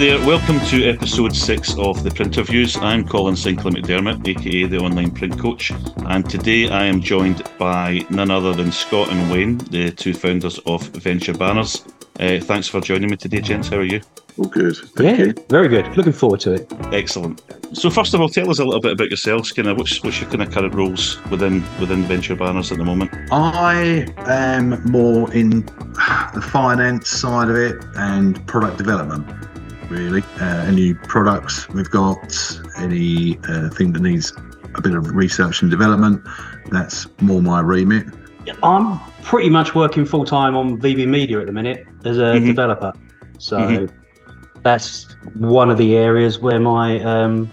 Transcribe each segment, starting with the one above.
there, welcome to episode six of the Printerviews. I'm Colin Sinclair McDermott, aka the online print coach, and today I am joined by none other than Scott and Wayne, the two founders of Venture Banners. Uh, thanks for joining me today, gents. How are you? All good. Thank yeah, you. very good. Looking forward to it. Excellent. So, first of all, tell us a little bit about yourselves. Kind of, what's, what's your kind of current roles within within Venture Banners at the moment? I am more in the finance side of it and product development. Really, uh, any products we've got, any uh, thing that needs a bit of research and development. That's more my remit. I'm pretty much working full time on VB Media at the minute as a mm-hmm. developer. So mm-hmm that's one of the areas where my um,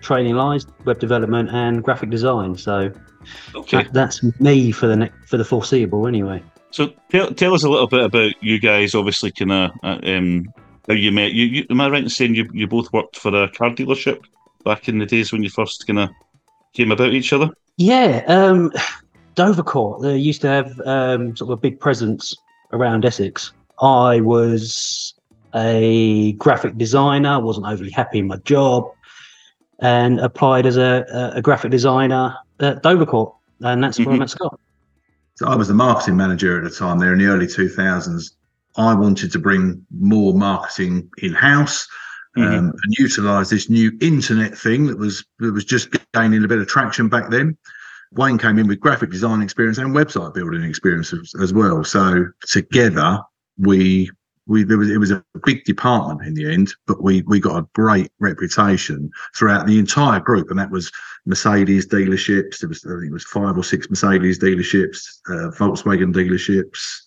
training lies: web development and graphic design. So okay. that, that's me for the ne- for the foreseeable, anyway. So tell, tell us a little bit about you guys. Obviously, kind of uh, um, how you met. You, you, am I right in saying you, you both worked for a car dealership back in the days when you first kind of came about each other? Yeah, um, Dovercourt. They used to have um, sort of a big presence around Essex. I was a graphic designer, wasn't overly happy in my job, and applied as a, a graphic designer at Dovercourt. And that's where mm-hmm. I met Scott. So I was the marketing manager at the time there in the early 2000s. I wanted to bring more marketing in house. Mm-hmm. Um, and utilize this new internet thing that was that was just gaining a bit of traction back then. Wayne came in with graphic design experience and website building experience as, as well. So together we we there was it was a big department in the end, but we we got a great reputation throughout the entire group, and that was Mercedes dealerships. There was I think it was five or six Mercedes dealerships, uh, Volkswagen dealerships,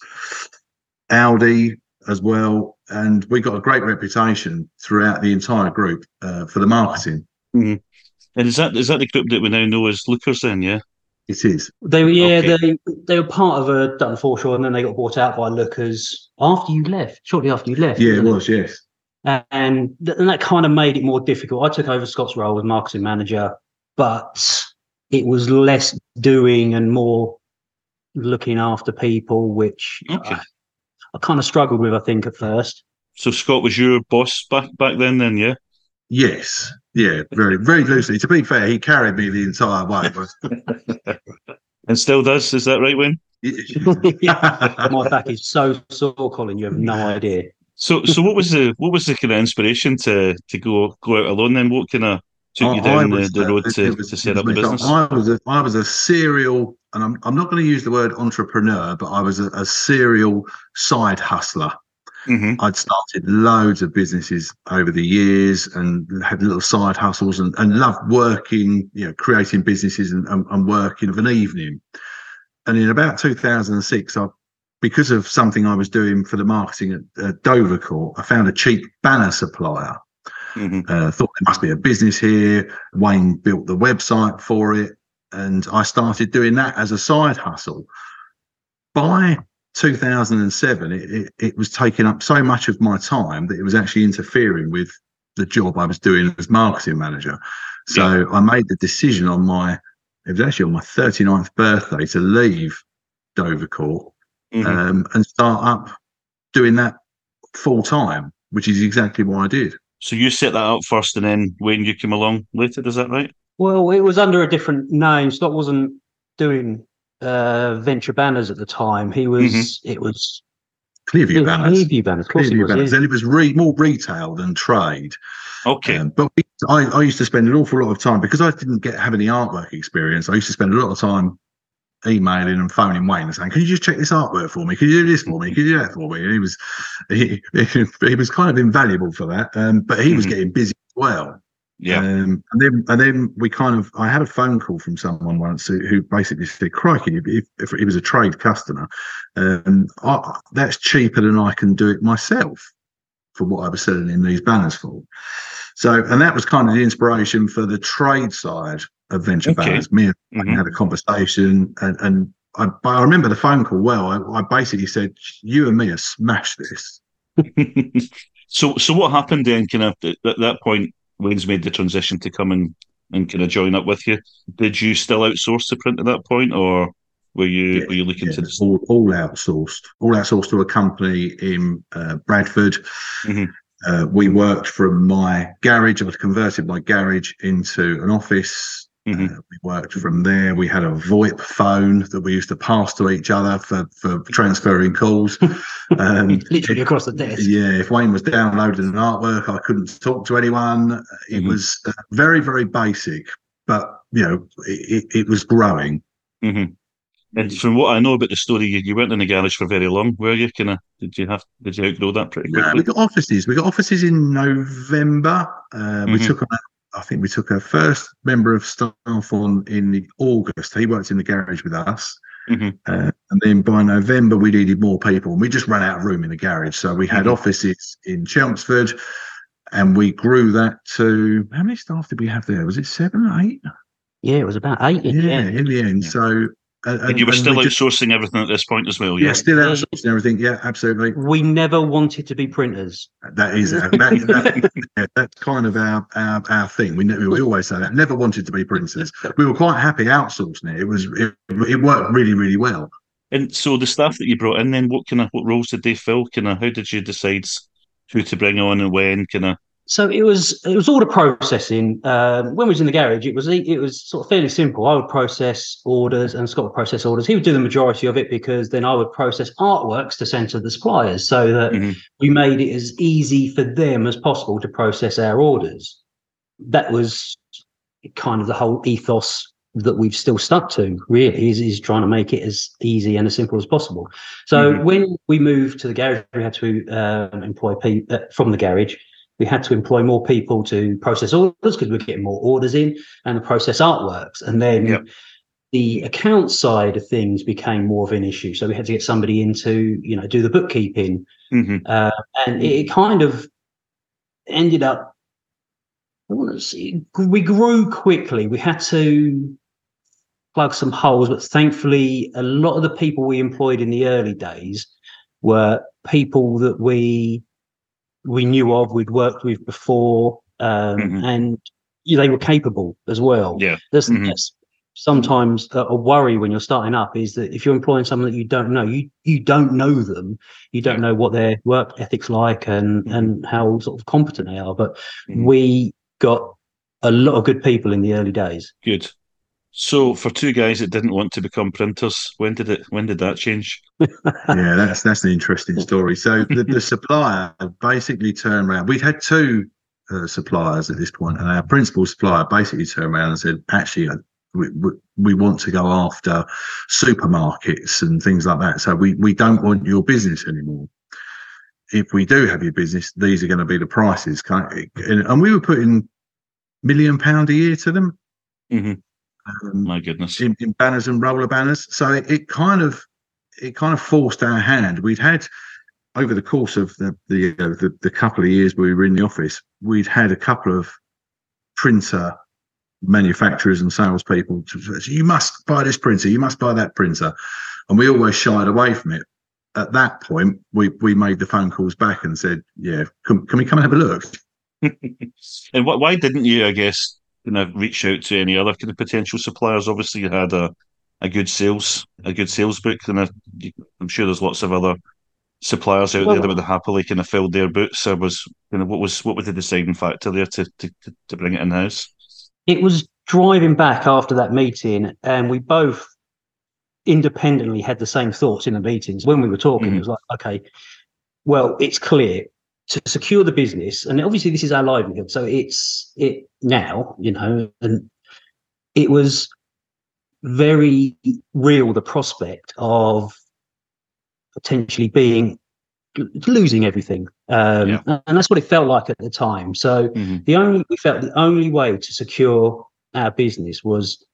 Audi as well, and we got a great reputation throughout the entire group uh, for the marketing. Mm-hmm. And is that is that the group that we now know as Lookers? Then, yeah. It is. They were yeah, okay. they they were part of a Dutton Forshaw and then they got bought out by Lookers after you left, shortly after you left. Yeah, it was, it? yes. And, th- and that kind of made it more difficult. I took over Scott's role as marketing manager, but it was less doing and more looking after people, which okay. I, I kind of struggled with, I think, at first. So Scott was your boss back back then, then, yeah? Yes, yeah, very, very loosely. To be fair, he carried me the entire way. and still does. Is that right, Wayne? My back is so sore, Colin. You have no idea. So, so what was the what was the kind of inspiration to to go go out alone? Then, what kind of took you down was, the, the, road uh, to, was, to set up the business? I was a, I was a serial, and I'm I'm not going to use the word entrepreneur, but I was a, a serial side hustler. Mm-hmm. I'd started loads of businesses over the years and had little side hustles and, and loved working, you know, creating businesses and, and, and working of an evening. And in about 2006, I, because of something I was doing for the marketing at, at Dovercourt, I found a cheap banner supplier. Mm-hmm. Uh, thought there must be a business here. Wayne built the website for it, and I started doing that as a side hustle. By 2007, it, it, it, was taking up so much of my time that it was actually interfering with the job I was doing as marketing manager. So yeah. I made the decision on my, it was actually on my 39th birthday to leave Dovercourt mm-hmm. um, and start up doing that full time, which is exactly what I did. So you set that up first and then when you came along later, is that right? Well, it was under a different name. Scott wasn't doing uh, Venture Banners at the time. He was. Mm-hmm. It was Clearview Banners. Clearview Banners. Of course Clearview was, Banners. Yeah. And it was re- more retail than trade. Okay. Um, but we, I, I used to spend an awful lot of time because I didn't get have any artwork experience. I used to spend a lot of time emailing and phoning Wayne and saying, "Can you just check this artwork for me? Can you do this for me? Can you do that for me?" And he was he, he was kind of invaluable for that. Um, but he mm-hmm. was getting busy as well. Yeah. Um, and then and then we kind of I had a phone call from someone once who, who basically said, "Crikey, if, if he was a trade customer, um, I, that's cheaper than I can do it myself for what I was selling in these banners for." So, and that was kind of the inspiration for the trade side of venture okay. banners. Me and mm-hmm. had a conversation, and and I, I remember the phone call well. I, I basically said, "You and me have smashed this." so, so what happened then? Kind of at that point Wayne's made the transition to come and, and kind of join up with you. Did you still outsource the print at that point, or were you yeah, were you looking yeah, to all, all, outsourced, all outsourced to a company in uh, Bradford, mm-hmm. Uh, we worked from my garage. I was converted my garage into an office. Mm-hmm. Uh, we worked from there. We had a VoIP phone that we used to pass to each other for, for transferring calls. Um, Literally across the desk. Yeah, if Wayne was downloading an artwork, I couldn't talk to anyone. It mm-hmm. was uh, very, very basic, but you know, it, it was growing. Mm-hmm. And from what I know about the story, you, you weren't in the garage for very long, were you? Kind of did you have did you outgrow that pretty quickly? Yeah, we got offices. We got offices in November. Uh, mm-hmm. We took I think we took our first member of staff on in August. He worked in the garage with us. Mm-hmm. Uh, and then by November, we needed more people, and we just ran out of room in the garage. So we had mm-hmm. offices in Chelmsford, and we grew that to how many staff did we have there? Was it seven or eight? Yeah, it was about eight. In yeah, in the end. Yeah. So and, and, you were still outsourcing just, everything at this point as well, yeah? Yeah, still outsourcing everything. Yeah, absolutely. We never wanted to be printers. That is that, that, yeah, that's kind of our, our our thing. We we always say that. Never wanted to be printers. We were quite happy outsourcing it. It was it, it worked really really well. And so the staff that you brought in, then what kind of what roles did they fill? Kind of how did you decide who to bring on and when? Kind of so it was it was order processing. Um, when we was in the garage, it was it was sort of fairly simple. I would process orders, and Scott would process orders. He would do the majority of it because then I would process artworks to send to the suppliers, so that mm-hmm. we made it as easy for them as possible to process our orders. That was kind of the whole ethos that we've still stuck to. Really, is is trying to make it as easy and as simple as possible. So mm-hmm. when we moved to the garage, we had to um, employ people uh, from the garage we had to employ more people to process orders because we are getting more orders in and the process artworks. And then yep. the account side of things became more of an issue. So we had to get somebody in to, you know, do the bookkeeping. Mm-hmm. Uh, and it kind of ended up, I want to see, we grew quickly. We had to plug some holes, but thankfully, a lot of the people we employed in the early days were people that we we knew of, we'd worked with before, um, mm-hmm. and they were capable as well. Yeah. There's, mm-hmm. sometimes a, a, worry when you're starting up is that if you're employing someone that you don't know, you you don't know them, you don't know what their work ethics like and mm-hmm. and how sort of competent they are. But mm-hmm. we got a lot of good people in the early days. Good. So, for two guys that didn't want to become printers, when did it? When did that change? yeah, that's that's an interesting story. So, the, the supplier basically turned around. We'd had two uh, suppliers at this point, and our principal supplier basically turned around and said, "Actually, uh, we, we, we want to go after supermarkets and things like that. So, we we don't want your business anymore." If we do have your business, these are going to be the prices. And we were putting million pound a year to them. Mm-hmm um, My goodness. In, in, banners and roller banners. So it, it, kind of it kind of forced our hand. We'd had over the course of the the, uh, the, the couple of years we were in the office, we'd had a couple of printer manufacturers and salespeople to say, you must buy this printer, you must buy that printer. And we always shied away from it. At that point, we, we made the phone calls back and said, Yeah, can, can we come and have a look? and why didn't you, I guess, kind of reach out to any other kind of potential suppliers? Obviously, you had a, a good sales a good sales book, and I, am sure there's lots of other suppliers out well, there that would happily kind of filled their boots. I was kind of what was what was the deciding factor there to to, to bring it in house? It was driving back after that meeting, and we both independently had the same thoughts in the meetings when we were talking. Mm-hmm. It was like, okay, well, it's clear to secure the business, and obviously this is our livelihood, so it's it now, you know, and it was very real the prospect of potentially being losing everything um, yeah. and that's what it felt like at the time so mm-hmm. the only we felt the only way to secure our business was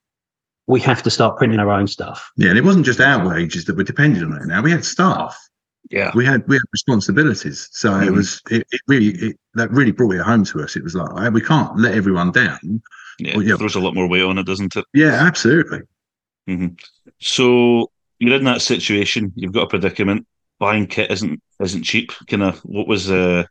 we have to start printing our own stuff yeah and it wasn't just our wages that were dependent on it now we had staff yeah. We had we had responsibilities. So mm-hmm. it was it, it really it, that really brought it home to us. It was like we can't let everyone down. Yeah, well, yeah. throws a lot more weight on it doesn't it? Yeah absolutely. Mm-hmm. so you're in that situation. You've got a predicament. Buying kit isn't isn't cheap. Kind of what was uh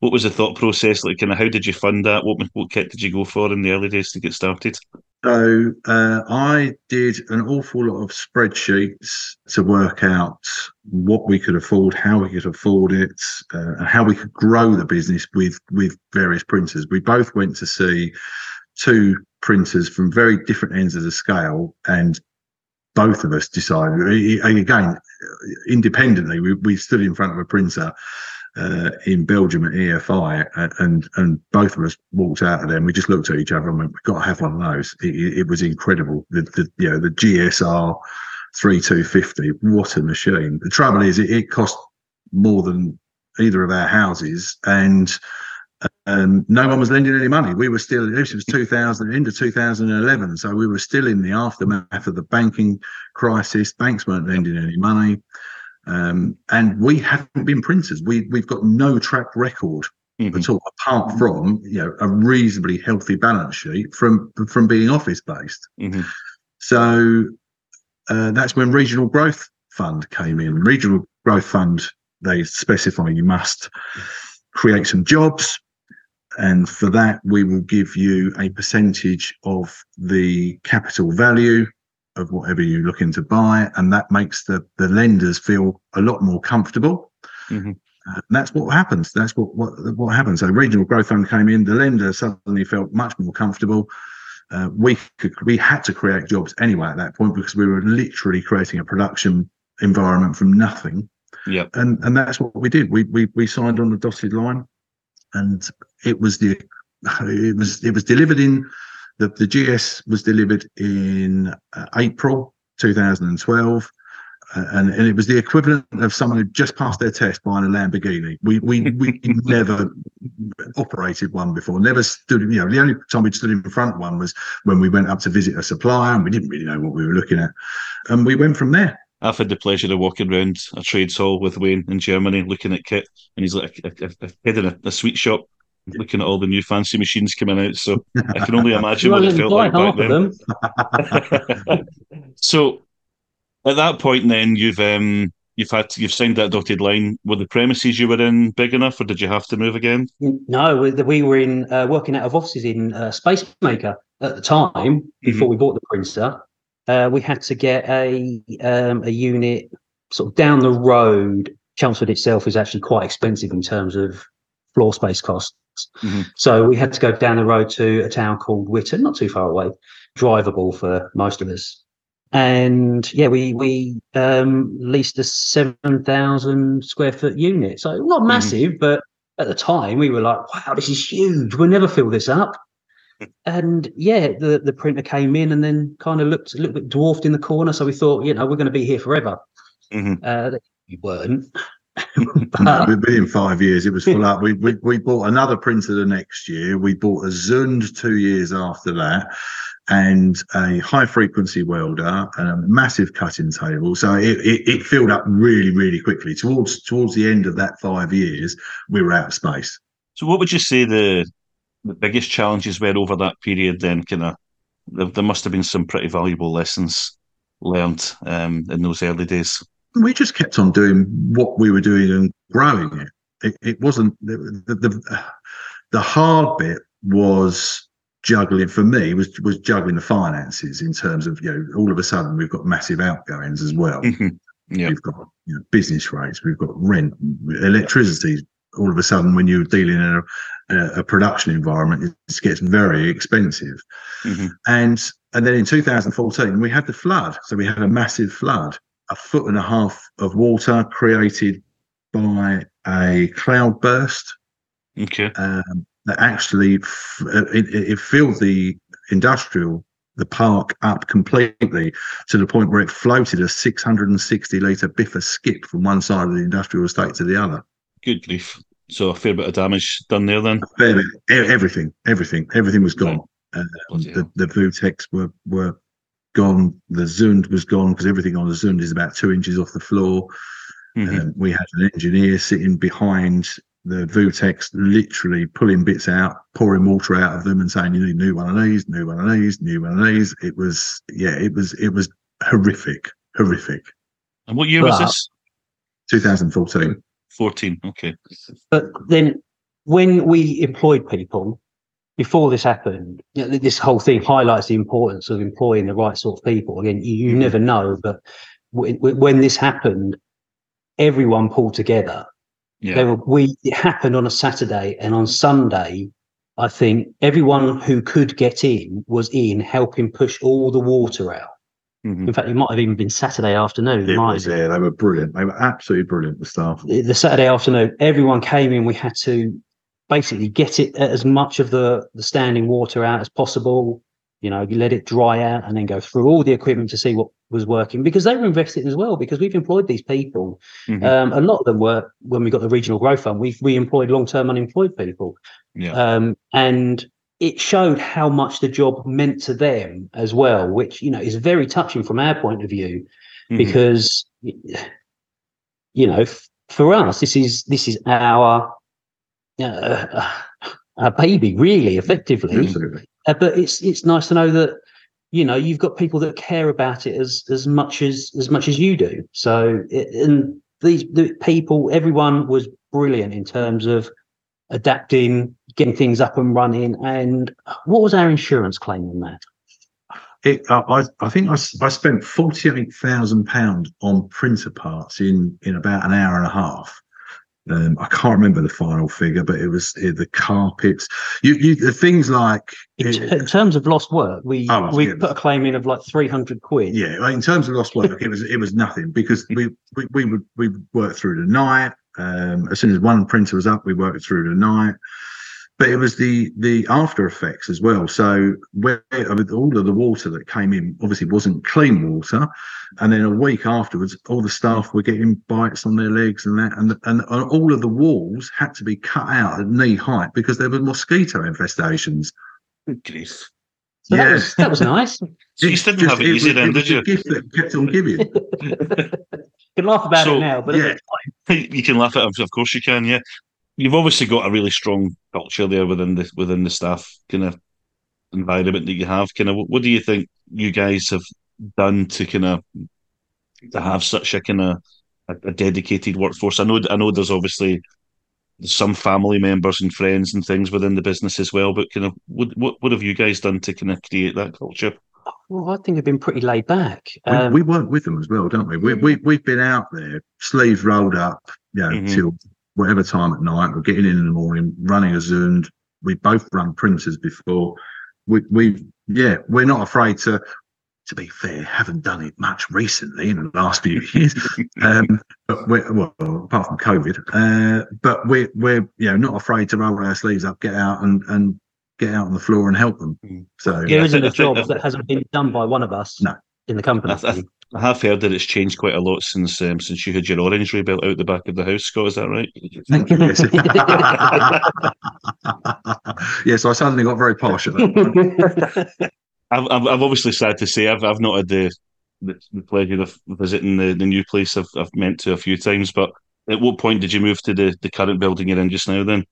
what was the thought process? Like kind of how did you fund that? What what kit did you go for in the early days to get started So uh, I did an awful lot of spreadsheets to work out what we could afford, how we could afford it, uh, and how we could grow the business with with various printers. We both went to see two printers from very different ends of the scale, and both of us decided again independently. We, we stood in front of a printer uh, in Belgium at EFI, and and both of us walked out of there. and We just looked at each other and went, "We've got to have one of those." It, it was incredible. The, the you know the GSR three two fifty. What a machine! The trouble is, it, it cost more than either of our houses, and um, no one was lending any money. We were still, this was 2000, into 2011. So we were still in the aftermath of the banking crisis. Banks weren't lending any money. Um, and we haven't been printers. We we've got no track record mm-hmm. at all, apart from you know a reasonably healthy balance sheet from from being office based. Mm-hmm. So uh, that's when Regional Growth Fund came in. Regional Growth Fund they specify you must create some jobs, and for that we will give you a percentage of the capital value of whatever you're looking to buy, and that makes the the lenders feel a lot more comfortable. Mm-hmm. Uh, that's what happens. That's what what what happens. So regional growth fund came in. The lender suddenly felt much more comfortable. Uh, we could we had to create jobs anyway at that point because we were literally creating a production environment from nothing. Yeah, and and that's what we did. We we we signed on the dotted line, and it was the it was it was delivered in the, the GS was delivered in uh, April 2012. Uh, and, and it was the equivalent of someone who just passed their test buying a Lamborghini. We we we never operated one before. Never stood. You know, the only time we stood in front of one was when we went up to visit a supplier, and we didn't really know what we were looking at. And we went from there. I've had the pleasure of walking around a trades hall with Wayne in Germany, looking at kit, and he's like a, a, a head in a, a sweet shop looking at all the new fancy machines coming out. So I can only imagine what it felt like back then. so at that point, then you've um, you've had to, you've signed that dotted line. Were the premises you were in big enough, or did you have to move again? No, we were in uh, working out of offices in uh, Spacemaker at the time before mm-hmm. we bought the printer. Uh, we had to get a um, a unit sort of down the road. Chelmsford itself is actually quite expensive in terms of floor space costs. Mm-hmm. So we had to go down the road to a town called Witham, not too far away, drivable for most of us. And yeah, we we um, leased a seven thousand square foot unit, so not mm-hmm. massive, mm-hmm. but at the time we were like, "Wow, this is huge! We'll never fill this up." and yeah, the the printer came in and then kind of looked a little bit dwarfed in the corner, so we thought, you know, we're going to be here forever. Mm-hmm. Uh, we weren't. within five years, it was full up. We, we we bought another printer the next year. We bought a Zund two years after that, and a high frequency welder and a massive cutting table. So it, it, it filled up really really quickly. Towards towards the end of that five years, we were out of space. So, what would you say the the biggest challenges were over that period? Then, kind of, there, there must have been some pretty valuable lessons learned um, in those early days we just kept on doing what we were doing and growing it. It, it wasn't the, the, the hard bit was juggling for me was was juggling the finances in terms of you know all of a sudden we've got massive outgoings as well. Mm-hmm. Yeah. We've got you know, business rates, we've got rent, electricity. All of a sudden, when you're dealing in a, a production environment, it gets very expensive. Mm-hmm. And and then in 2014, we had the flood. So we had a massive flood, a foot and a half of water created by a cloud burst. Okay. Um, that actually f- uh, it, it filled the industrial the park up completely to the point where it floated a 660 litre biffa skip from one side of the industrial estate to the other. Good grief. So a fair bit of damage done there then? A fair bit. Everything, everything, everything was gone. Uh, the, the Vuteks were, were gone. The Zund was gone because everything on the Zund is about two inches off the floor. Mm-hmm. Um, we had an engineer sitting behind the Vuteks, literally pulling bits out, pouring water out of them, and saying, "You need new one of these, new one of these, new one of these." It was, yeah, it was, it was horrific, horrific. And what year but, was this? 2014. 14, okay. But then, when we employed people, before this happened, this whole thing highlights the importance of employing the right sort of people. Again, you, you mm-hmm. never know, but w- w- when this happened, everyone pulled together. Yeah. Were, we it happened on a Saturday, and on Sunday, I think everyone who could get in was in helping push all the water out. Mm-hmm. In fact, it might have even been Saturday afternoon. It was, yeah, they were brilliant. They were absolutely brilliant, the staff. The Saturday afternoon, everyone came in. We had to basically get it as much of the, the standing water out as possible. You know, you let it dry out and then go through all the equipment to see what was working because they were invested as well because we've employed these people. Mm-hmm. Um, a lot of them were when we got the regional growth fund, we we employed long term unemployed people. Yeah. Um, and it showed how much the job meant to them as well, which you know is very touching from our point of view, mm-hmm. because you know for us this is this is our uh, a baby, really, effectively. Uh, but it's it's nice to know that you know you've got people that care about it as as much as as much as you do. So and these the people, everyone was brilliant in terms of adapting, getting things up and running. And what was our insurance claim on that? It, I, I think I, I spent forty eight thousand pound on printer parts in in about an hour and a half. Um, I can't remember the final figure, but it was uh, the carpets. You, you, the things like in, in terms of lost work, we oh, we put a claim in of like three hundred quid. Yeah, in terms of lost work, it was it was nothing because we we, we would we work through the night. Um, as soon as one printer was up, we worked through the night but it was the the after effects as well. So where I mean, all of the water that came in obviously wasn't clean water, and then a week afterwards, all the staff were getting bites on their legs and that, and and all of the walls had to be cut out at knee height because there were mosquito infestations. Grief. So yeah, that was, that was nice. so you didn't just, have it easy it, then, um, it did you? A gift that kept on giving. you can laugh about so, it now, but yeah, you can laugh at it. Of course, you can. Yeah, you've obviously got a really strong culture there within the within the staff kind of environment that you have. Kind of, what do you think you guys have done to kind of to have such a kind of a, a dedicated workforce? I know, I know, there's obviously some family members and friends and things within the business as well, but kind of, what what, what have you guys done to kind of create that culture? Well, I think we've been pretty laid back. Um, we, we, work with them as well, don't we? We, we we've been out there, sleeves rolled up, you know, mm-hmm. till whatever time at night. We're getting in in the morning, running a Zund. We both run printers before. We, we, yeah, we're not afraid to. To be fair, haven't done it much recently in the last few years. um, but we're well, apart from COVID, uh, but we're we're you know not afraid to roll our sleeves up, get out and and get out on the floor and help them. Mm. So there isn't a job that hasn't been done by one of us. No. in the company. I, I, I have heard that it's changed quite a lot since um, since you had your orange rebuilt out the back of the house, Scott. Is that right? Thank you. Yes, I suddenly got very posh at that. I've, I've, I've, obviously sad to say I've I've not had the the, the pleasure of visiting the, the new place. I've I've meant to a few times, but at what point did you move to the, the current building you're in just now? Then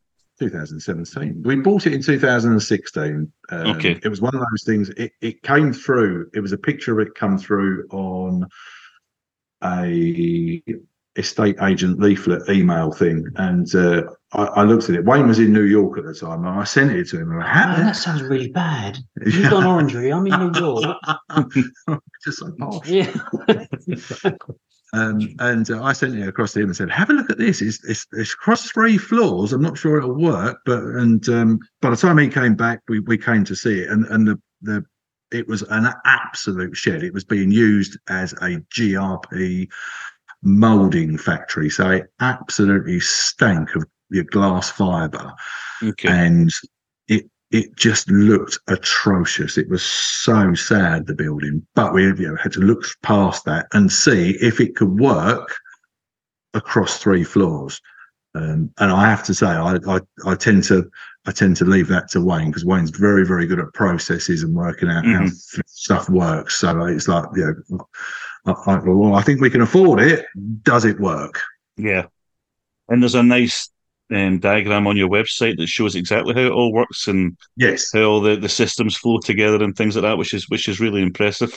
2017. We bought it in 2016. Um, okay. It was one of those things. It, it came through. It was a picture of it come through on a estate agent leaflet email thing, and uh, I, I, looked at it. Wayne was in New York at the time, and I sent it to him. Like, oh, that sounds really bad. You've got Orangery. I'm in New York. Just so posh. Yeah. Um, and uh, I sent it across to him and said, "Have a look at this. It's, it's, it's across three floors. I'm not sure it'll work, but and um, by the time he came back, we, we came to see it, and and the the it was an absolute shed. It was being used as a GRP molding factory, so it absolutely stank of your glass fiber, okay. and it just looked atrocious. It was so sad, the building. But we you know, had to look past that and see if it could work across three floors. Um, and I have to say, I, I, I, tend to I tend to leave that to Wayne because Wayne's very very good at processes and working out mm-hmm. how stuff works. So it's like, you know, I, I, well, I think we can afford it. Does it work? Yeah, and there's a nice um, diagram on your website that shows exactly how it all works and yes, how all the, the systems flow together and things like that, which is which is really impressive.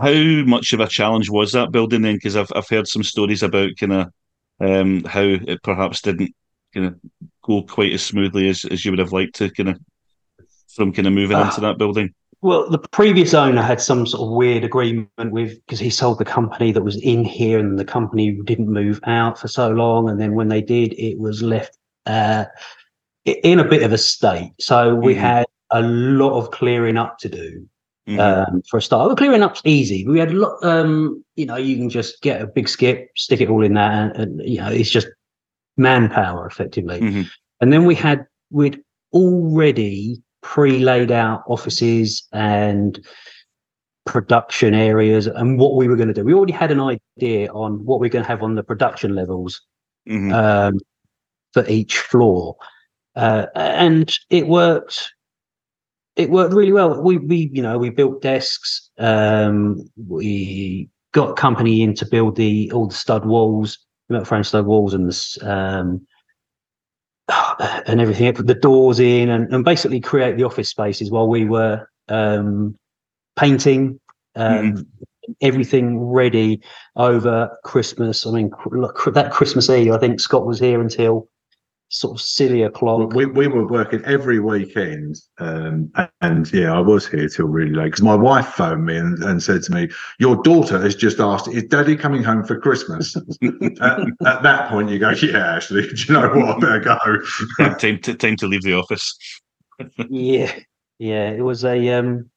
How much of a challenge was that building then? Because I've I've heard some stories about kind of um, how it perhaps didn't kind of go quite as smoothly as, as you would have liked to kind of from kind of moving uh, into that building? Well, the previous owner had some sort of weird agreement with because he sold the company that was in here, and the company didn't move out for so long, and then when they did, it was left uh, in a bit of a state. So we mm-hmm. had a lot of clearing up to do. Mm-hmm. Um, for a start, well, clearing up's easy. We had a lot. Um, you know, you can just get a big skip, stick it all in there, and, and you know, it's just manpower effectively. Mm-hmm. And then we had we'd already pre-laid out offices and production areas and what we were going to do. We already had an idea on what we are going to have on the production levels mm-hmm. um, for each floor, uh, and it worked. It worked really well. We we you know we built desks. Um, we got company in to build the all the stud walls, metal frame stud walls, and the um, and everything, put the doors in and, and basically create the office spaces while we were um, painting um, mm. everything ready over Christmas. I mean, look that Christmas Eve, I think Scott was here until sort of silly o'clock. We, we were working every weekend, um, and yeah, I was here till really late because my wife phoned me and, and, said to me, "Your daughter has just asked, is Daddy coming home for Christmas?" at, at, that point, you go, "Yeah, actually, do you know what? I better go." time to time to leave the office. yeah, yeah, it was a. um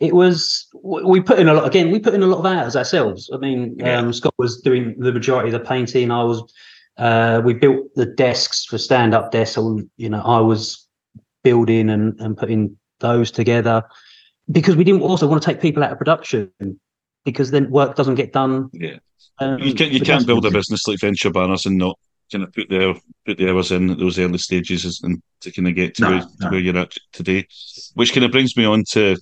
it was we put in a lot again we put in a lot of hours ourselves i mean yeah. um, scott was doing the majority of the painting i was uh, we built the desks for stand up desks. So, you know, I was building and, and putting those together because we didn't also want to take people out of production because then work doesn't get done. Yeah. Um, you, can, you can't build a business like Venture Banners and not kind of put the put the hours in at those early stages and to kind of get to, no, where, no. to where you're at today. Which kind of brings me on to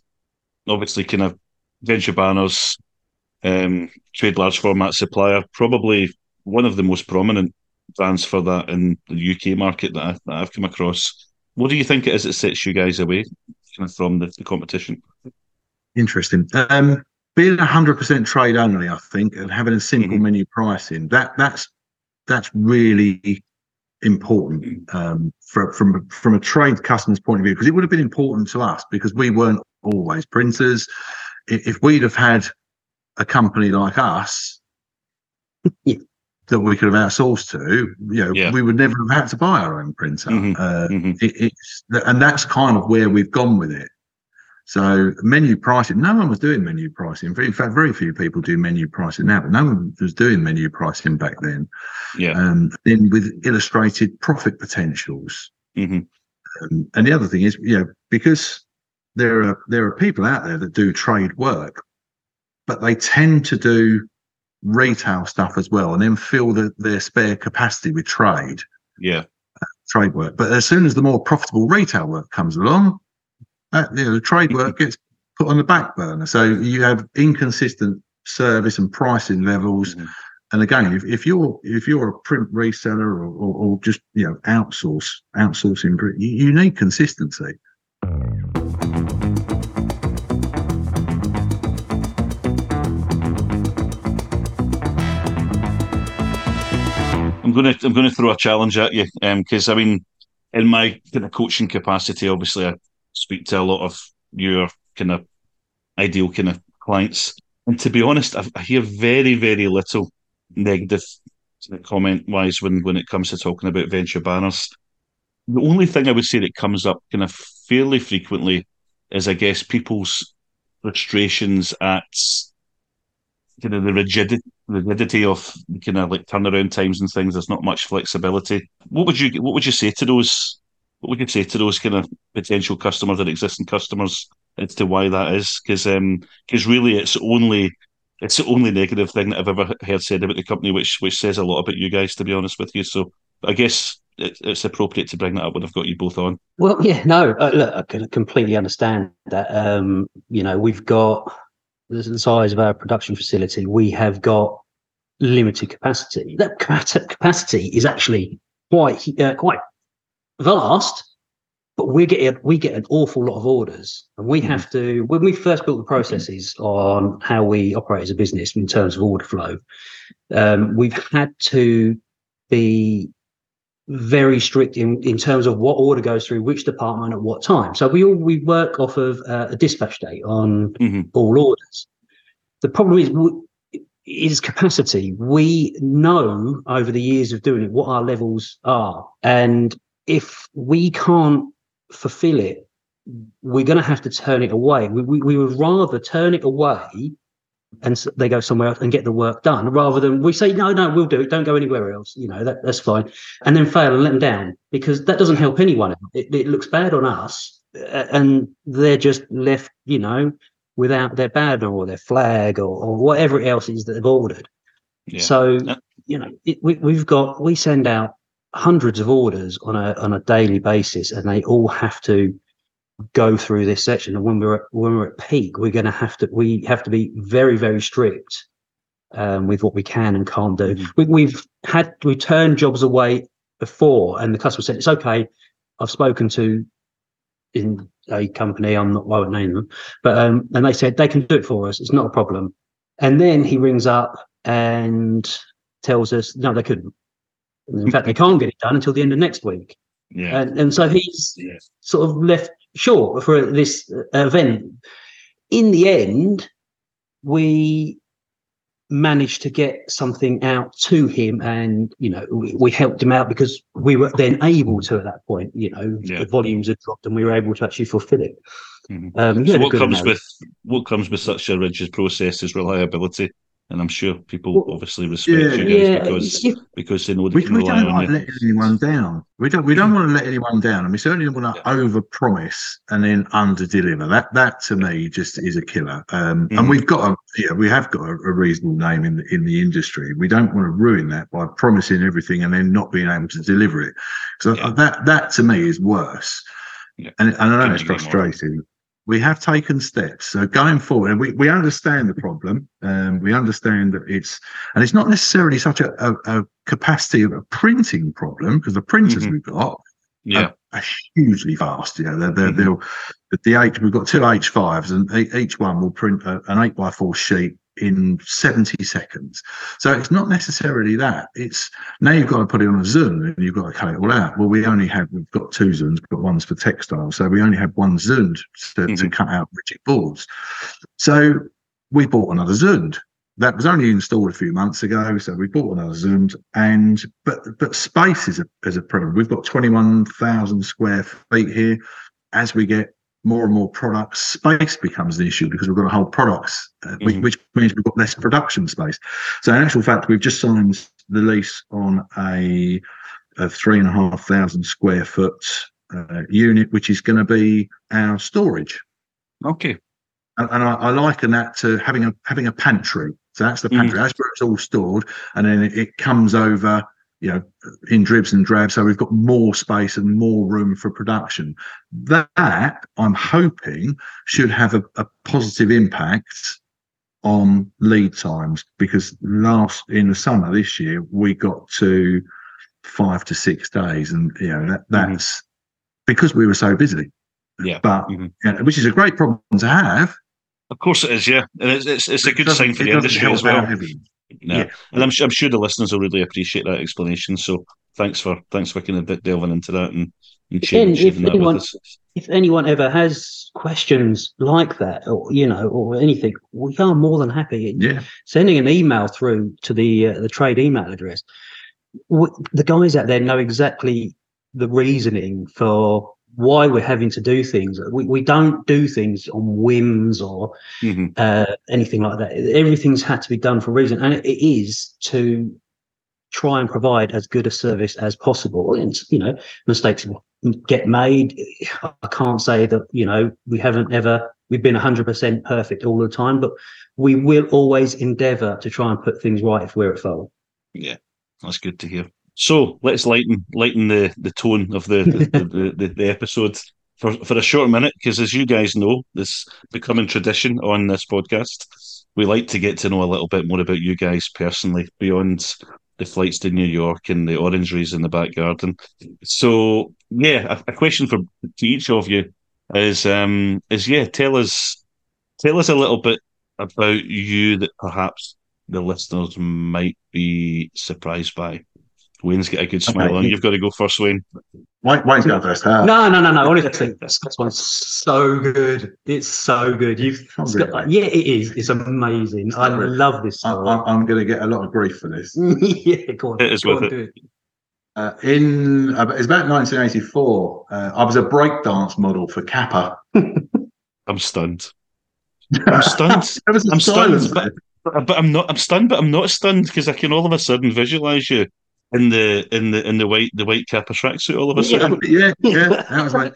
obviously kind of Venture Banners, um, trade large format supplier, probably one of the most prominent brands for that in the UK market that, I, that I've come across. What do you think it is that sets you guys away kind of from the, the competition? Interesting. Um, being hundred percent trade only, I think, and having a simple mm-hmm. menu pricing that that's that's really important um, for, from from a trade customer's point of view because it would have been important to us because we weren't always printers. If we'd have had a company like us, that we could have outsourced to, you know, yeah. we would never have had to buy our own printer. Mm-hmm. Uh, mm-hmm. It, it's and that's kind of where we've gone with it. So menu pricing, no one was doing menu pricing. In fact, very few people do menu pricing now, but no one was doing menu pricing back then. Yeah. Um, then with illustrated profit potentials. Mm-hmm. Um, and the other thing is, you know, because there are there are people out there that do trade work, but they tend to do retail stuff as well, and then fill the, their spare capacity with trade. Yeah, uh, trade work. But as soon as the more profitable retail work comes along, uh, you know, the trade work gets put on the back burner. So you have inconsistent service and pricing levels. Mm-hmm. And again, if, if you're if you're a print reseller or, or, or just you know outsource outsourcing, you, you need consistency. To I'm to throw a challenge at you because um, I mean, in my kind of coaching capacity, obviously I speak to a lot of your kind of ideal kind of clients, and to be honest, I, I hear very very little negative comment wise when when it comes to talking about venture banners. The only thing I would say that comes up kind of fairly frequently is I guess people's frustrations at kind of the rigidity rigidity of kind of like turnaround times and things. There's not much flexibility. What would you what would you say to those? What would you say to those kind of potential customers and existing customers as to why that is? Because because um, really it's only it's the only negative thing that I've ever heard said about the company, which which says a lot about you guys, to be honest with you. So I guess it's appropriate to bring that up when I've got you both on. Well, yeah, no, uh, look, I can completely understand that. Um, you know, we've got the size of our production facility, we have got limited capacity. That capacity is actually quite uh, quite vast, but we get we get an awful lot of orders, and we mm-hmm. have to. When we first built the processes on how we operate as a business in terms of order flow, um, we've had to be very strict in, in terms of what order goes through which department at what time. So we all we work off of uh, a dispatch date on mm-hmm. all orders. The problem is is capacity. We know over the years of doing it what our levels are, and if we can't fulfill it, we're going to have to turn it away. We, we, we would rather turn it away and they go somewhere else and get the work done rather than we say no no we'll do it. Don't go anywhere else. You know that, that's fine. And then fail and let them down because that doesn't help anyone. It, it looks bad on us and they're just left you know without their banner or their flag or, or whatever else is that they've ordered. Yeah. so you know it, we, we've got we send out hundreds of orders on a on a daily basis and they all have to go through this section. And when we're at, when we're at peak we're going to have to we have to be very very strict um, with what we can and can't do. Mm. we, have had we turned jobs away before and the customer said it's okay. I've spoken to in a company i'm not i won't name them but um, and they said they can do it for us. It's not a problem. And then he rings up and tells us no they couldn't. In fact they can't get it done until the end of next week. Yeah. And, and so he's yes. sort of left short for this event. In the end, we managed to get something out to him and you know we, we, helped him out because we were then able to at that point you know yeah. the volumes had dropped and we were able to actually fulfill it mm-hmm. um, so what comes with what comes with such a rigid process is reliability and I'm sure people well, obviously respect yeah, you guys yeah, because if, because they know they we, we don't like letting anyone down. We don't we don't want to let anyone down, and we certainly don't want to yeah. over promise and then underdeliver. That that to me just is a killer. Um, mm. And we've got a yeah, we have got a, a, reasonable name in the in the industry. We don't want to ruin that by promising everything and then not being able to deliver it. So yeah. that that to me is worse. And, and I know it's frustrating we have taken steps. So going forward, and we, we understand the problem. Um, we understand that it's, and it's not necessarily such a, a, a capacity of a printing problem because the printers mm-hmm. we've got yeah. are, are, hugely fast. Yeah, they're, they're, mm-hmm. they'll, the H, we've got two H5s and each one will print a, an eight by four sheet in 70 seconds. So it's not necessarily that. It's now you've got to put it on a Zund and you've got to cut it all out. Well, we only have, we've got two Zunds, but one's for textile. So we only have one Zund to, mm-hmm. to cut out rigid boards. So we bought another Zund. That was only installed a few months ago, so we bought another Zund. And but but space is a is a problem. We've got twenty one thousand square feet here. As we get more and more products, space becomes the issue because we've got to hold products, uh, mm-hmm. which, means we've got less production space. So, in actual fact, we've just signed the lease on a, a three and a half thousand square foot uh, unit, which is going to be our storage. Okay. And, and I, I, liken that to having a having a pantry. So that's the pantry. Mm-hmm. That's where it's all stored, and then it, it comes over you know, in dribs and drabs. So we've got more space and more room for production. That I'm hoping should have a, a positive impact on lead times because last in the summer this year we got to five to six days, and you know that mm-hmm. that's mm-hmm. because we were so busy. Yeah, but mm-hmm. you know, which is a great problem to have. Of course it is, yeah, and it's it's, it's a good sign for the industry as well. Yeah. And I'm, I'm sure the listeners will really appreciate that explanation. So thanks for thanks for kind of delving into that and, and sharing, if anyone, If anyone ever has questions like that, or you know, or anything, we are more than happy. Yeah. Sending an email through to the uh, the trade email address. the guys out there know exactly the reasoning for why we're having to do things. We, we don't do things on whims or mm-hmm. uh, anything like that. Everything's had to be done for a reason, and it, it is to try and provide as good a service as possible. And you know, mistakes get made. I can't say that you know we haven't ever we've been 100% perfect all the time, but we will always endeavour to try and put things right if we're at fault. Yeah, that's good to hear. So let's lighten lighten the, the tone of the the, the, the, episode for, for a short minute, because as you guys know, this becoming tradition on this podcast. We like to get to know a little bit more about you guys personally, beyond the flights to New York and the orangeries in the back garden. So yeah, a, a question for to each of you is um is yeah, tell us tell us a little bit about you that perhaps the listeners might be surprised by. Wayne's got a good smile okay. on. You've got to go first, Wayne. Wayne Wayne's going first. Huh? No, no, no, no. Honestly, this, this one's so good. It's so good. You've got, yeah, it is. It's amazing. I love this story. I, am going to get a lot of grief for this. yeah, go on. It is go with on, it. it. Uh, in uh, it's about 1984. Uh, I was a breakdance model for Kappa. I'm stunned. I'm stunned. I'm stunned, but, but, I'm not. I'm stunned, but I'm not stunned because I can all of a sudden visualize you in the in the in the white the white Kappa tracksuit. All of a sudden, yeah, yeah, that was right.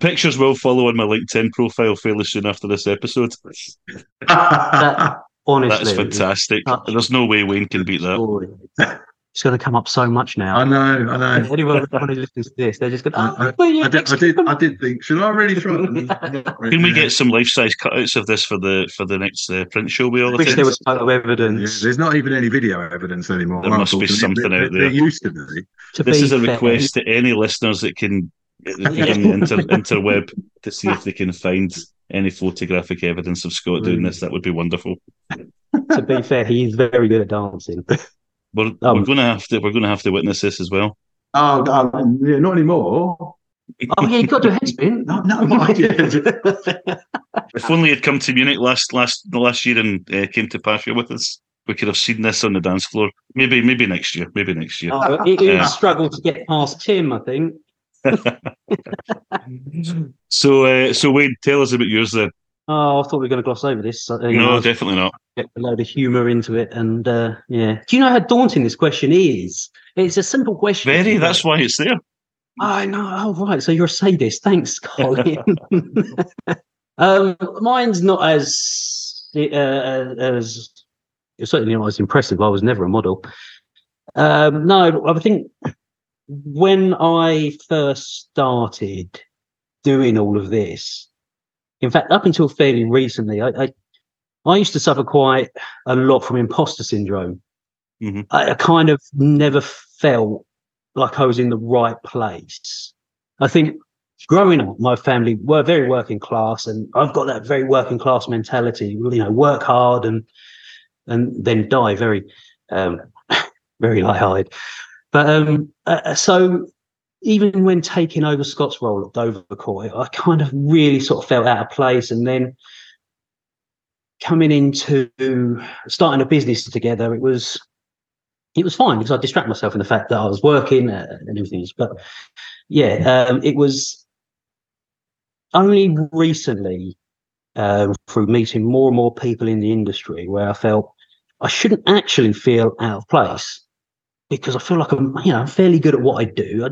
Pictures will follow on my LinkedIn profile fairly soon after this episode. that, honestly, that's fantastic. There's no way Wayne can beat that it's going to come up so much now. I know, I know. Anyone who listens to this, they're just going. Oh, I, I, I, did, I, did, I did think. Should I really try? Can we get some life size cutouts of this for the for the next uh, print show? We all wish there was photo evidence. Yeah, there's not even any video evidence anymore. There must be something there, out there. There used to be. To this be is a fair. request to any listeners that can, that can inter, interweb to see if they can find any photographic evidence of Scott doing this. That would be wonderful. to be fair, he is very good at dancing. We're, um, we're going to have to we're going to have to witness this as well. Oh, um, yeah, not anymore. oh yeah, you got to do a headspin. No, no, I did. if only he'd come to Munich last last the last year and uh, came to Pafia with us, we could have seen this on the dance floor. Maybe maybe next year. Maybe next year. Oh, it would uh, struggle to get past Tim, I think. so uh, so Wayne, tell us about yours then. Oh, I thought we were going to gloss over this. Uh, no, know, definitely not. Get a load of humour into it, and uh, yeah. Do you know how daunting this question is? It's a simple question. Very. That's why it's there. I know. Oh, right. So you're a sadist. Thanks, Colin. um, mine's not as uh, as certainly not as impressive. I was never a model. Um, no, I think when I first started doing all of this, in fact, up until fairly recently, I, I, I used to suffer quite a lot from imposter syndrome. Mm-hmm. I, I kind of never felt like I was in the right place. I think growing up, my family were very working class, and I've got that very working class mentality. You know, work hard and and then die very, um, very light-eyed. But um, uh, so even when taking over Scott's role at Dovercourt, I kind of really sort of felt out of place. And then coming into starting a business together, it was it was fine because I distract myself in the fact that I was working and everything. But yeah, um, it was only recently um, through meeting more and more people in the industry where I felt I shouldn't actually feel out of place because I feel like I'm, you know, I'm fairly good at what I do.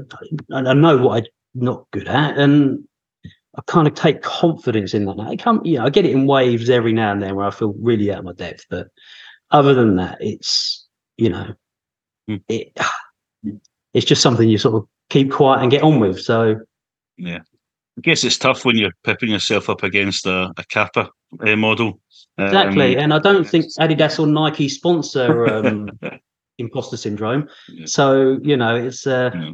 I, I know what I'm not good at, and I kind of take confidence in that. I come, you know, I get it in waves every now and then where I feel really out of my depth. But other than that, it's, you know, mm. it, it's just something you sort of keep quiet and get on with. So, yeah. I guess it's tough when you're pipping yourself up against a, a Kappa uh, model. Exactly, um, and I don't think Adidas or Nike sponsor um, imposter syndrome. Yeah. So you know, it's uh, yeah.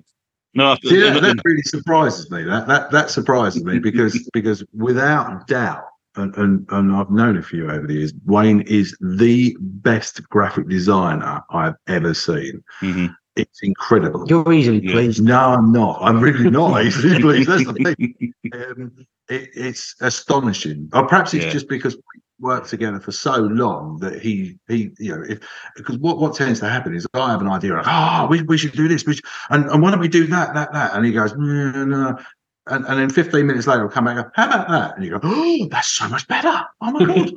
no. See, that, that really surprises me. That that that surprises me because because without doubt, and, and and I've known a few over the years, Wayne is the best graphic designer I've ever seen. Mm-hmm. It's incredible. You're easily pleased. No, I'm not. I'm really not easily pleased. That's the thing. Um, it, it's astonishing. Or perhaps it's yeah. just because worked together for so long that he he you know if because what what tends to happen is I have an idea like oh we, we should do this we should, and, and why don't we do that that that and he goes no no and, and then 15 minutes later, he'll come back and go, How about that? And you go, Oh, that's so much better. Oh my God.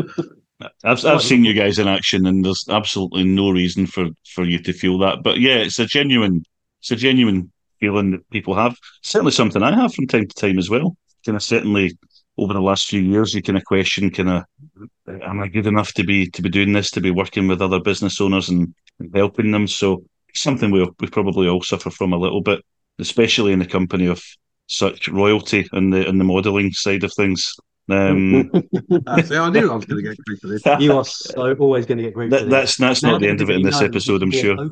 I've, I've seen you guys in action, and there's absolutely no reason for, for you to feel that. But yeah, it's a genuine, it's a genuine feeling that people have. Certainly something I have from time to time as well. Kind I certainly over the last few years, you kind of question, kind of, am I good enough to be to be doing this, to be working with other business owners and, and helping them? So something we we probably all suffer from a little bit, especially in the company of such royalty in the in the modelling side of things. Um, See, I knew I was going to get grief for this. You are so always going to get grief. That, that's that's not the end of it in this episode, I'm sure.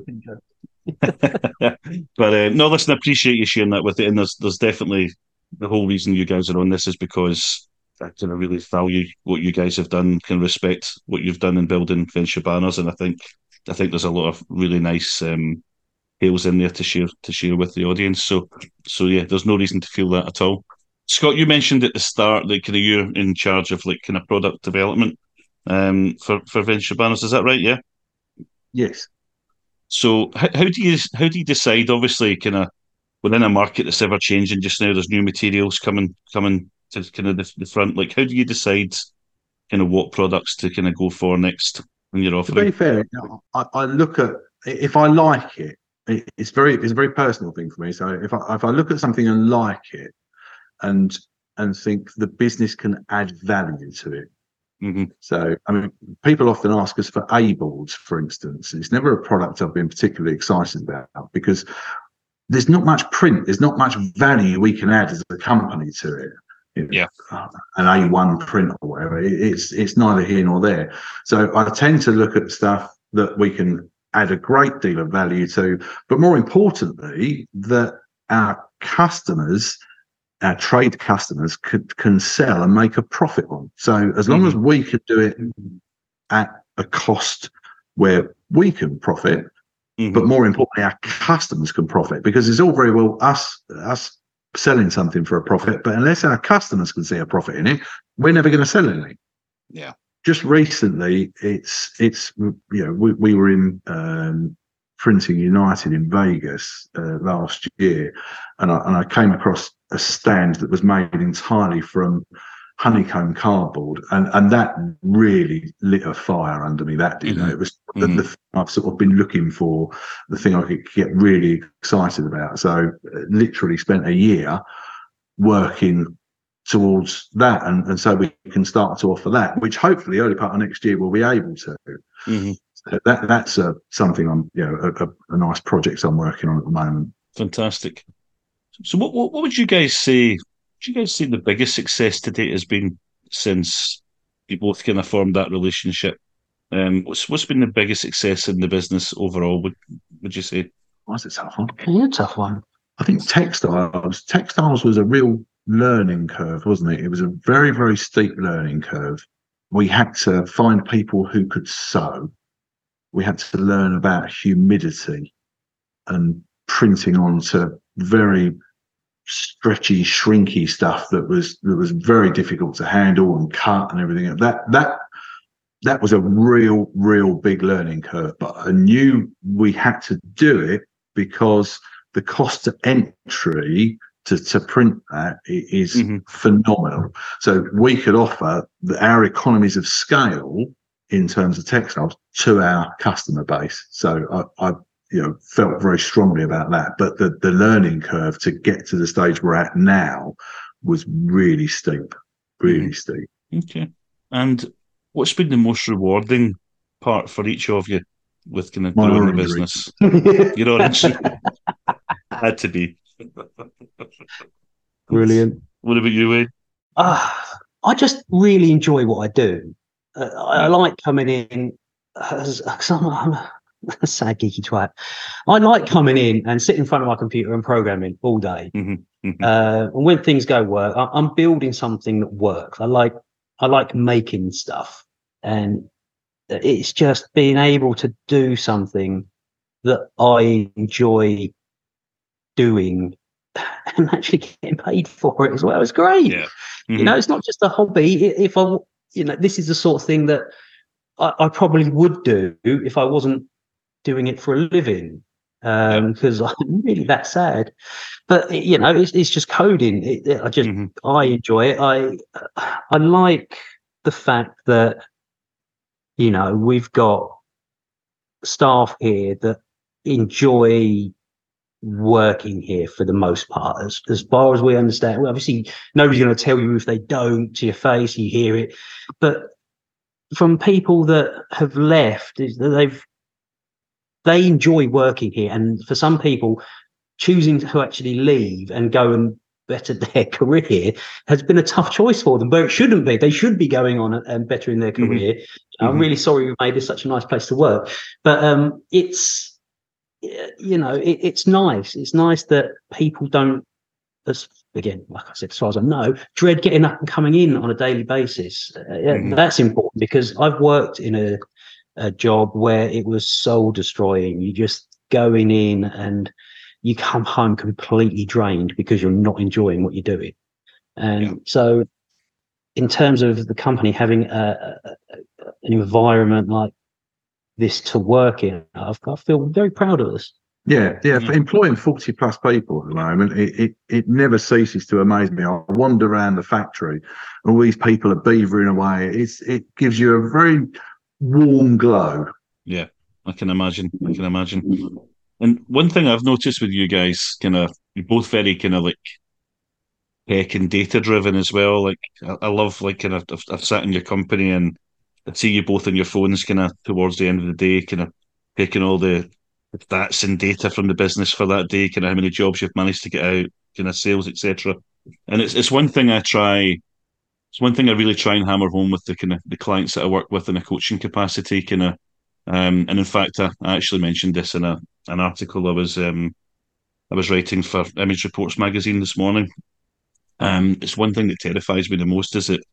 but uh, no, listen, I appreciate you sharing that with it, and there's there's definitely the whole reason you guys are on this is because I kind of really value what you guys have done, can respect what you've done in building Venture Banners, and I think I think there's a lot of really nice um, tales in there to share to share with the audience. So so yeah, there's no reason to feel that at all. Scott, you mentioned at the start that kind of you're in charge of like kind of product development um, for for venture banners. Is that right? Yeah. Yes. So how, how do you how do you decide? Obviously, kind of within a market that's ever changing just now, there's new materials coming coming to kind of the, the front. Like, how do you decide kind of what products to kind of go for next when you're offering? To be fair, I, I look at if I like it, it's very it's a very personal thing for me. So if I if I look at something and like it, and and think the business can add value to it. Mm-hmm. So, I mean, people often ask us for A boards, for instance. It's never a product I've been particularly excited about because there's not much print, there's not much value we can add as a company to it. Yeah, an A1 print or whatever. It's it's neither here nor there. So I tend to look at stuff that we can add a great deal of value to, but more importantly, that our customers our trade customers could, can sell and make a profit on. So as long mm-hmm. as we can do it at a cost where we can profit, mm-hmm. but more importantly, our customers can profit because it's all very well us us selling something for a profit, but unless our customers can see a profit in it, we're never going to sell anything. Yeah. Just recently, it's it's you know we, we were in um, Printing United in Vegas uh, last year, and I, and I came across a stand that was made entirely from honeycomb cardboard, and and that really lit a fire under me. That you mm-hmm. it was the, mm-hmm. the I've sort of been looking for, the thing I could get really excited about. So uh, literally spent a year working towards that and, and so we can start to offer that which hopefully early part of next year we'll be able to mm-hmm that that's a, something I'm you know a, a, nice project I'm working on at the moment. Fantastic. So what what, what would you guys say? Would you guys say the biggest success to date has been since you both kind of formed that relationship? Um, what's what's been the biggest success in the business overall? Would would you say? What's it tough one? Yeah, tough one. I think textiles. Textiles was a real learning curve, wasn't it? It was a very very steep learning curve. We had to find people who could sew we had to learn about humidity and printing onto very stretchy, shrinky stuff that was that was very difficult to handle and cut and everything. That that that was a real, real big learning curve. But I knew we had to do it because the cost of entry to, to print that is mm-hmm. phenomenal. So we could offer the, our economies of scale in terms of textiles to our customer base. So I, I you know felt very strongly about that. But the the learning curve to get to the stage we're at now was really steep, really mm. steep. Okay. And what's been the most rewarding part for each of you with kind of growing the business? Your orange had to be brilliant. What about you, Wayne? Uh, I just really enjoy what I do. Uh, I, like coming in as, I'm, I'm a sad geeky twat. I like coming in and sitting in front of my computer and programming all day. Mm-hmm. Mm-hmm. Uh, and when things go work, I, I'm building something that works. I like I like making stuff, and it's just being able to do something that I enjoy doing and actually getting paid for it as well. It's great. Yeah. Mm-hmm. You know, it's not just a hobby. If I you know, this is the sort of thing that I, I probably would do if I wasn't doing it for a living because um, I'm really that sad. But you know, it's it's just coding. It, it, I just mm-hmm. I enjoy it. I I like the fact that you know we've got staff here that enjoy working here for the most part. As, as far as we understand, well, obviously nobody's going to tell you if they don't to your face, you hear it. But from people that have left, is that they've they enjoy working here, and for some people, choosing to actually leave and go and better their career has been a tough choice for them, but it shouldn't be. They should be going on and bettering their mm-hmm. career. Mm-hmm. I'm really sorry we made this such a nice place to work, but um, it's you know, it, it's nice. It's nice that people don't, as again, like I said, as far as I know, dread getting up and coming in on a daily basis. Uh, mm-hmm. That's important because I've worked in a a job where it was soul destroying. You just going in and you come home completely drained because you're not enjoying what you're doing. And yeah. so, in terms of the company having a, a, an environment like this to work in, I feel very proud of us. Yeah, yeah. For employing 40 plus people at the moment, it, it, it never ceases to amaze me. I wander around the factory, and all these people are beavering away. It's it gives you a very warm glow. Yeah, I can imagine. I can imagine. And one thing I've noticed with you guys, kind of, you're both very kind of like tech and data driven as well. Like I, I love like kind of I've, I've, sat in your company and I see you both on your phones, kind of towards the end of the day, kind of taking all the stats and data from the business for that day, kind of how many jobs you've managed to get out, kind of sales, etc. And it's it's one thing I try. It's one thing I really try and hammer home with the kind of the clients that I work with in a coaching capacity, kind of. Um, and in fact, I, I actually mentioned this in a an article I was um, I was writing for Image Reports magazine this morning. Um, it's one thing that terrifies me the most is that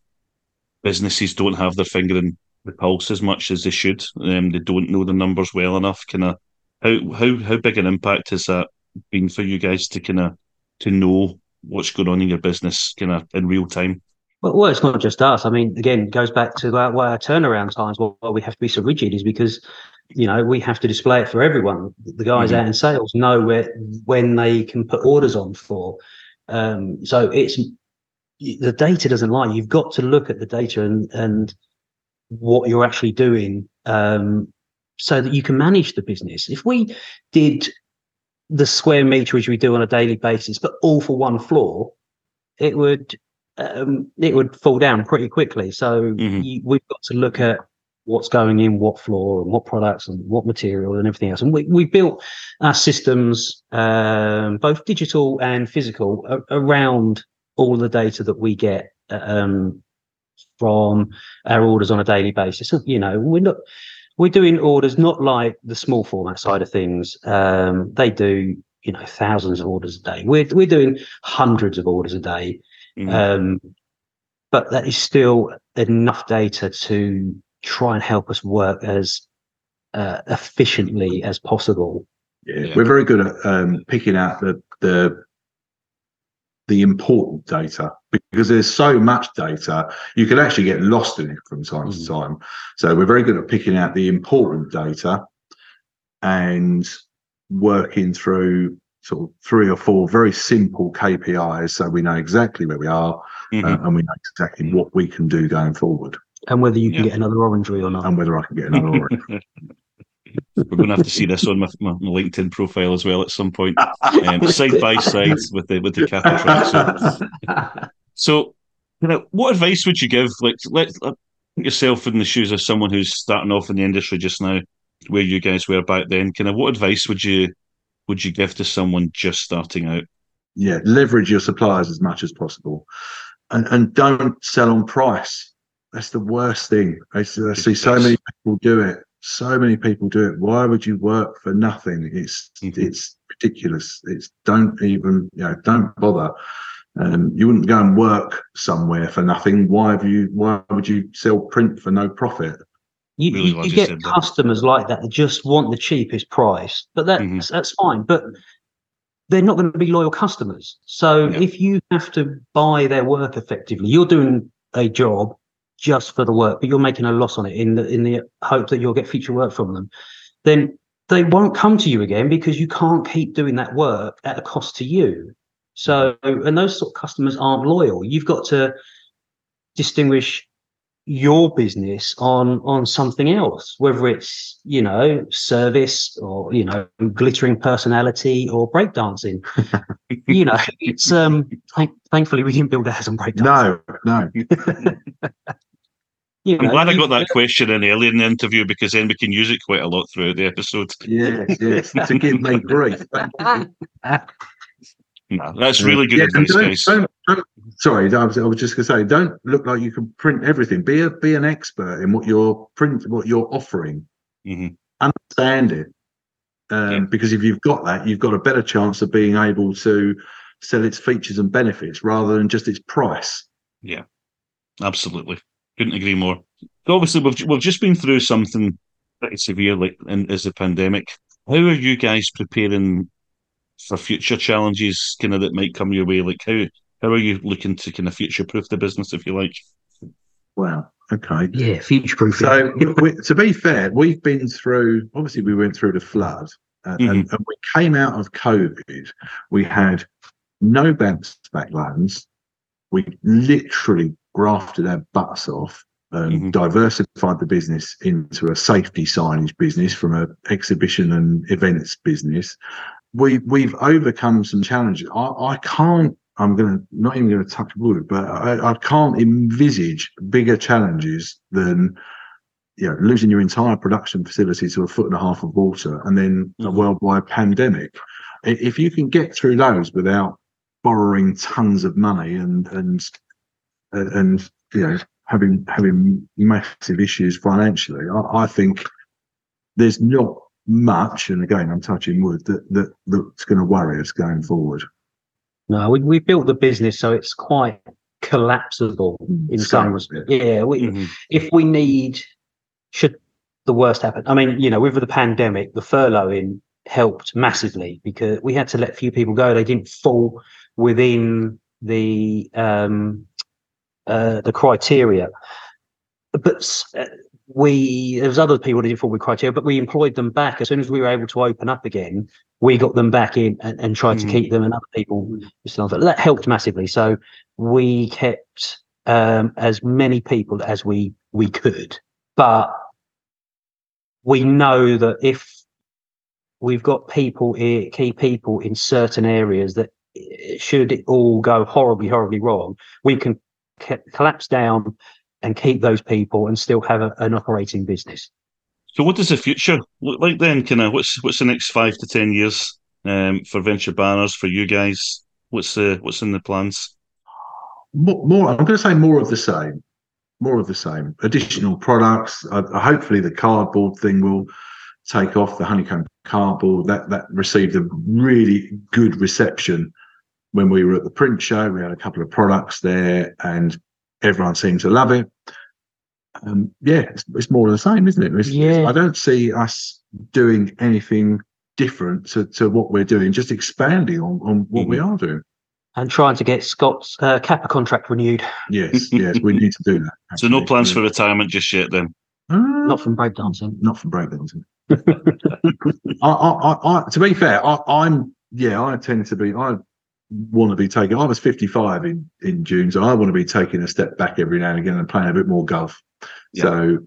businesses don't have their finger in the pulse as much as they should. Um, they don't know the numbers well enough. Kind of how how how big an impact has that been for you guys to kind of to know what's going on in your business kind of in real time? Well, well, it's not just us. I mean, again, it goes back to that why our turnaround times, why we have to be so rigid, is because you know we have to display it for everyone. The guys mm-hmm. out in sales know where when they can put orders on for. Um, so it's the data doesn't lie. You've got to look at the data and and what you're actually doing um, so that you can manage the business. If we did the square meter meterage we do on a daily basis, but all for one floor, it would um, it would fall down pretty quickly. So mm-hmm. you, we've got to look at what's going in what floor and what products and what material and everything else. And we, we built our systems, um, both digital and physical, a- around all the data that we get um, from our orders on a daily basis. You know, we're not we're doing orders not like the small format side of things. Um, they do you know thousands of orders a day. We're we're doing hundreds of orders a day, mm-hmm. um, but that is still enough data to try and help us work as uh, efficiently as possible. Yeah, we're very good at um, picking out the the the important data because there's so much data you can actually get lost in it from time mm. to time so we're very good at picking out the important data and working through sort of three or four very simple KPIs so we know exactly where we are uh, mm-hmm. uh, and we know exactly what we can do going forward and whether you can yeah. get another orangery or not and whether I can get another orange We're going to have to see this on my, my, LinkedIn profile as well at some point, um, side by side with the with the Kappa track. So, so, you know, what advice would you give? Like, let, let yourself in the shoes of someone who's starting off in the industry just now, where you guys were back then. Kind of, what advice would you would you give to someone just starting out? Yeah, leverage your suppliers as much as possible, and and don't sell on price. That's the worst thing. I see, I see so many people do it so many people do it. Why would you work for nothing? It's mm-hmm. it's ridiculous. It's don't even you know don't bother. Um, you wouldn't go and work somewhere for nothing. Why have you? Why would you sell print for no profit? You, really you, you get customers that. like that that just want the cheapest price, but that's mm-hmm. that's fine. But they're not going to be loyal customers. So yeah. if you have to buy their work effectively, you're doing a job just for the work, but you're making a loss on it in the in the hope that you'll get future work from them, then they won't come to you again because you can't keep doing that work at a cost to you. So, and those sort of customers aren't loyal. You've got to distinguish your business on on something else, whether it's you know service or you know glittering personality or breakdancing. you know, it's um. Th- thankfully, we didn't build a house on breakdancing. No, no. You know, I'm glad I got that question in earlier in the interview because then we can use it quite a lot throughout the episode. Yes, yes, to give me grief. No, that's really good yeah, advice, don't, guys. Don't, don't, sorry, I was, I was just going to say, don't look like you can print everything. Be a be an expert in what you're print, what you're offering. Mm-hmm. Understand it, um, yeah. because if you've got that, you've got a better chance of being able to sell its features and benefits rather than just its price. Yeah, absolutely. Couldn't agree more. So obviously, we've we've just been through something pretty severe, like in, as the pandemic. How are you guys preparing for future challenges, kind of that might come your way? Like how how are you looking to kind of future proof the business, if you like? Wow. Okay. Yeah, future proof. So, we, to be fair, we've been through. Obviously, we went through the flood, uh, mm-hmm. and, and, we came out of COVID. We had no bounce back loans. We literally grafted our butts off and mm-hmm. diversified the business into a safety signage business from an exhibition and events business. We we've overcome some challenges. I, I can't I'm going to not even to touch wood, but I, I, can't envisage bigger challenges than you know losing your entire production facility to a foot and a half of water, and then a mm-hmm. worldwide pandemic. If you can get through those without borrowing tons of money and and and you know having having massive issues financially, I, I think there's not much, and again I'm touching wood that that that's going to worry us going forward. No, we, we built the business so it's quite collapsible in some respects. Yeah, we, mm-hmm. if we need, should the worst happen, I mean, you know, with the pandemic, the furloughing helped massively because we had to let few people go. They didn't fall within the um, uh, the criteria. But uh, we there was other people that didn't fall with criteria, but we employed them back as soon as we were able to open up again. We got them back in and, and tried mm. to keep them, and other people still that helped massively. So we kept um, as many people as we we could, but we know that if we've got people here, key people in certain areas that eh, should it all go horribly, horribly wrong, we can collapse down and keep those people and still have a, an operating business. So, what does the future look like then? Kind of what's what's the next five to ten years um, for Venture Banners for you guys? What's the what's in the plans? More, more I'm going to say more of the same. More of the same. Additional products. Uh, hopefully, the cardboard thing will take off. The honeycomb cardboard that that received a really good reception when we were at the print show. We had a couple of products there, and everyone seemed to love it. Um, yeah, it's, it's, more of the same, isn't it? It's, yeah. I don't see us doing anything different to, to what we're doing, just expanding on, on what mm-hmm. we are doing. And trying to get Scott's uh, Kappa contract renewed. Yes, yes, we need to do that. Actually. So no plans for retirement just yet, then? Uh, not from breakdancing. Not from breakdancing. I, I, I, to be fair, I, I'm yeah, I tend to be. I want to be taking. I was 55 in in June, so I want to be taking a step back every now and again and playing a bit more golf. Yeah. So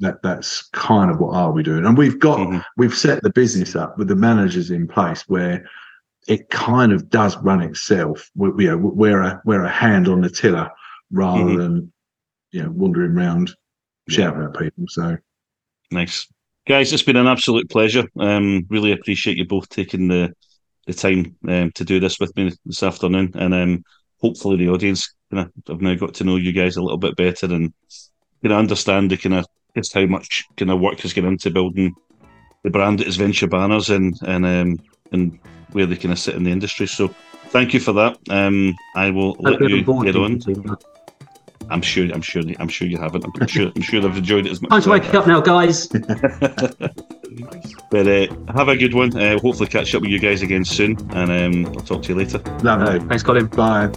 that that's kind of what are we doing, and we've got mm-hmm. we've set the business up with the managers in place where it kind of does run itself. We, you know, we're a we're a hand on the tiller rather mm-hmm. than you know wandering around shouting at people. So nice. Guys, it's been an absolute pleasure. Um, really appreciate you both taking the the time um, to do this with me this afternoon, and um, hopefully the audience kind of have now got to know you guys a little bit better and kind of understand the kind of just how much kind of work has gone into building the brand that is Venture Banners and and um, and where they kind of sit in the industry. So thank you for that. Um, I will let you get on. I'm sure. I'm sure. I'm sure you haven't. I'm sure. I'm sure they've enjoyed it as much. Time to wake up now, guys. but uh, have a good one. Uh, hopefully, catch up with you guys again soon, and um, I'll talk to you later. Lovely. Thanks, Colin. Bye.